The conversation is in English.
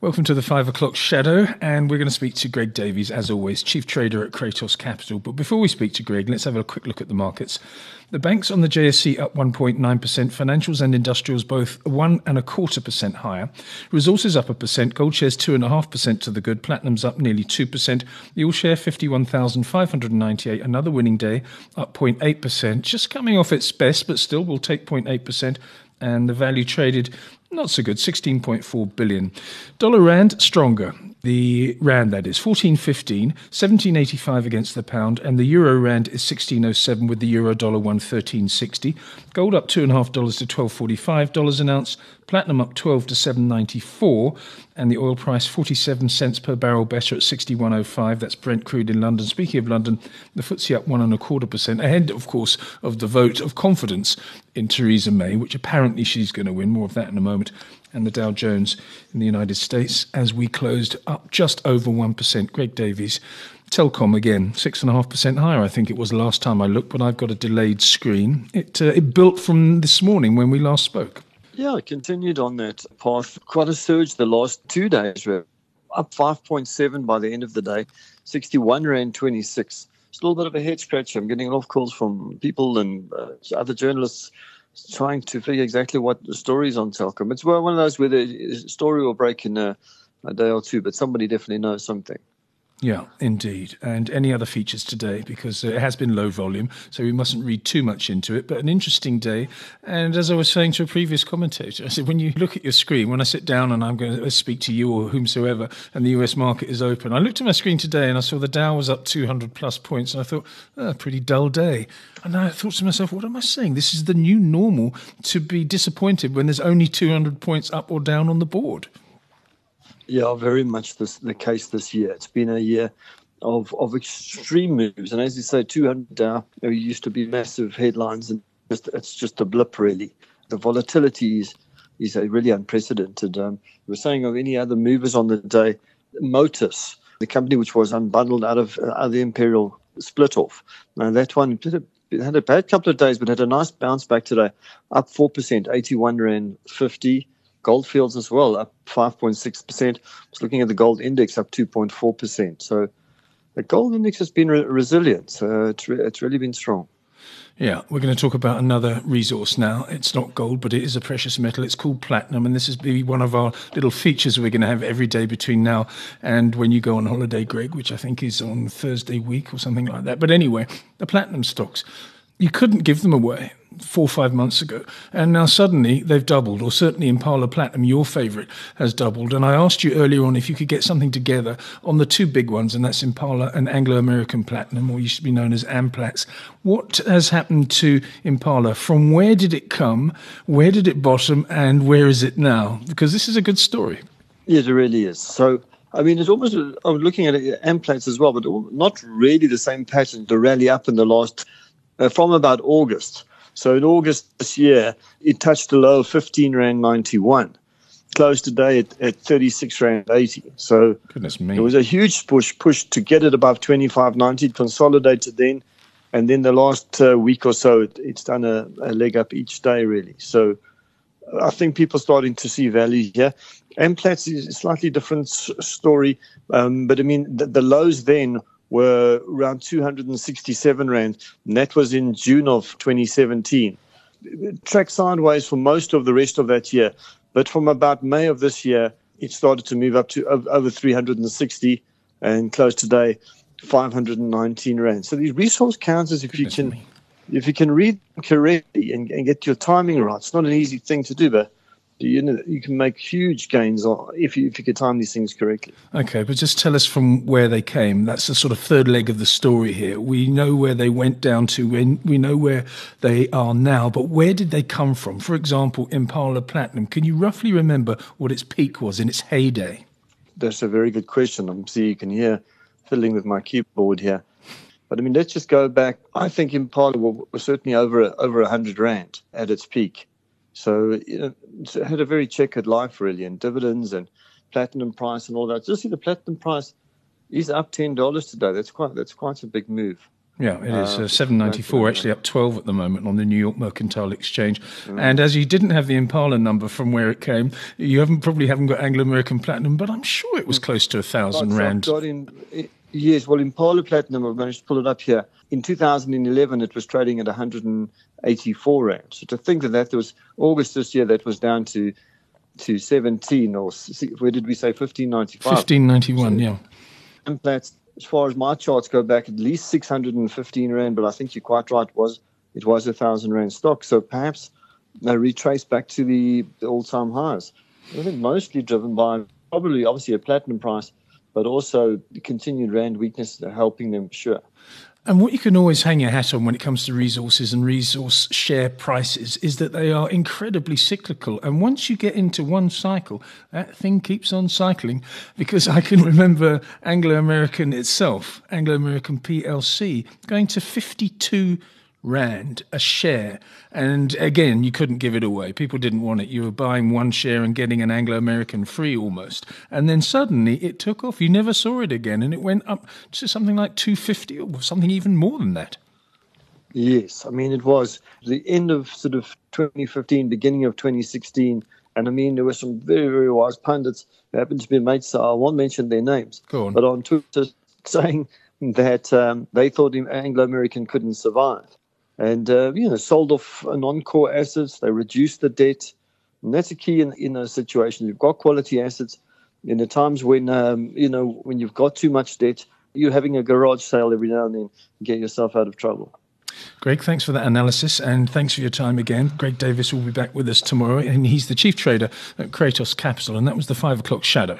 Welcome to the five o'clock shadow, and we're going to speak to Greg Davies, as always, chief trader at Cratos Capital. But before we speak to Greg, let's have a quick look at the markets. The banks on the JSE up 1.9%, financials and industrials both one and a quarter percent higher. Resources up a percent, gold shares two and a half percent to the good, platinum's up nearly two percent. The all share 51,598, another winning day, up 0.8%, just coming off its best, but still will take 0.8% and the value traded not so good, 16.4 billion. Dollar rand stronger. The rand that is 14.15, 17.85 against the pound, and the euro rand is 16.07 with the euro dollar 113.60. Gold up two and a half dollars to 12.45 dollars an ounce. Platinum up 12 to 794, and the oil price 47 cents per barrel better at 61.05. That's Brent crude in London. Speaking of London, the FTSE up one and a quarter percent, ahead, of course, of the vote of confidence in Theresa May, which apparently she's going to win. More of that in a moment. And the Dow Jones in the United States as we closed up just over 1%. Greg Davies. Telkom again, six and a half percent higher. I think it was last time I looked, but I've got a delayed screen. It uh, it built from this morning when we last spoke. Yeah, I continued on that path. Quite a surge the last two days. Up 5.7 by the end of the day, 61 Rand 26. It's a little bit of a head scratcher. I'm getting a lot of calls from people and uh, other journalists trying to figure exactly what the story is on Telkom. It's one of those where the story will break in a, a day or two, but somebody definitely knows something. Yeah, indeed. And any other features today, because uh, it has been low volume, so we mustn't read too much into it. But an interesting day. And as I was saying to a previous commentator, I said, when you look at your screen, when I sit down and I'm going to uh, speak to you or whomsoever, and the US market is open, I looked at my screen today and I saw the Dow was up 200 plus points. And I thought, oh, pretty dull day. And I thought to myself, what am I saying? This is the new normal to be disappointed when there's only 200 points up or down on the board. Yeah, very much this, the case this year. It's been a year of of extreme moves, and as you say, 200 uh, used to be massive headlines, and just, it's just a blip really. The volatility is is really unprecedented. Um, we were saying of any other movers on the day, Motus, the company which was unbundled out of, uh, the Imperial split off. Now that one had a bad couple of days, but had a nice bounce back today, up four percent, 81 rand 50. Goldfields as well, up 5.6%. I was looking at the gold index, up 2.4%. So the gold index has been re- resilient. Uh, it's, re- it's really been strong. Yeah, we're going to talk about another resource now. It's not gold, but it is a precious metal. It's called platinum, and this is be one of our little features we're going to have every day between now and when you go on holiday, Greg, which I think is on Thursday week or something like that. But anyway, the platinum stocks, you couldn't give them away four or five months ago. And now suddenly they've doubled, or certainly Impala Platinum, your favorite, has doubled. And I asked you earlier on if you could get something together on the two big ones, and that's Impala and Anglo American Platinum, or used to be known as Amplats. What has happened to Impala? From where did it come? Where did it bottom? And where is it now? Because this is a good story. Yes, it really is. So, I mean, it's almost, I'm looking at it, Amplats as well, but not really the same pattern the rally up in the last, uh, from about August. So in August this year, it touched a low of 15 Rand 91. Closed today at, at 36 Rand 80. So Goodness me. it was a huge push, push to get it above 25.90. It consolidated then. And then the last uh, week or so, it, it's done a, a, leg up each day, really. So I think people are starting to see value here. Amplats is a slightly different s- story. Um, but I mean, the, the lows then were around 267 Rand, and that was in June of 2017. It tracked sideways for most of the rest of that year, but from about May of this year, it started to move up to over 360 and close today 519 Rand. So these resource counters, if you can. If you can read correctly and, and get your timing right, it's not an easy thing to do, but you know you can make huge gains if you if you can time these things correctly. Okay, but just tell us from where they came. That's the sort of third leg of the story here. We know where they went down to, and we know where they are now. But where did they come from? For example, Impala Platinum. Can you roughly remember what its peak was in its heyday? That's a very good question. I'm see you can hear fiddling with my keyboard here. But I mean, let's just go back. I think Impala was certainly over over a hundred rand at its peak. So you know, it had a very checkered life really, and dividends and platinum price and all that. Just see the platinum price is up ten dollars today. That's quite that's quite a big move. Yeah, it is uh, 794, actually up 12 at the moment on the New York Mercantile Exchange. Mm. And as you didn't have the Impala number from where it came, you haven't probably haven't got Anglo American Platinum, but I'm sure it was close to a thousand rand. Got in, yes, well, Impala Platinum, I've managed to pull it up here. In 2011, it was trading at 184 rand. So to think of that that was August this year, that was down to to 17 or where did we say 1595? 1591, so, yeah. And that's as far as my charts go back, at least 615 rand, but I think you're quite right. Was it was a thousand rand stock, so perhaps they retrace back to the, the all-time highs. I think mostly driven by probably obviously a platinum price, but also continued rand weakness are helping them. Sure. And what you can always hang your hat on when it comes to resources and resource share prices is that they are incredibly cyclical. And once you get into one cycle, that thing keeps on cycling. Because I can remember Anglo American itself, Anglo American PLC, going to 52 rand a share. And again, you couldn't give it away. People didn't want it. You were buying one share and getting an Anglo American free almost. And then suddenly it took off. You never saw it again. And it went up to something like 250 or something even more than that. Yes. I mean, it was the end of sort of 2015, beginning of 2016. And I mean, there were some very, very wise pundits who happened to be mates, so I won't mention their names. On. But on Twitter saying that um, they thought Anglo American couldn't survive and uh, you know sold off non-core assets. They reduced the debt, and that's a key in in a situation. You've got quality assets. In the times when um, you know when you've got too much debt, you're having a garage sale every now and then to get yourself out of trouble. Greg, thanks for that analysis and thanks for your time again. Greg Davies will be back with us tomorrow, and he's the chief trader at Cratos Capital, and that was the five o'clock shadow.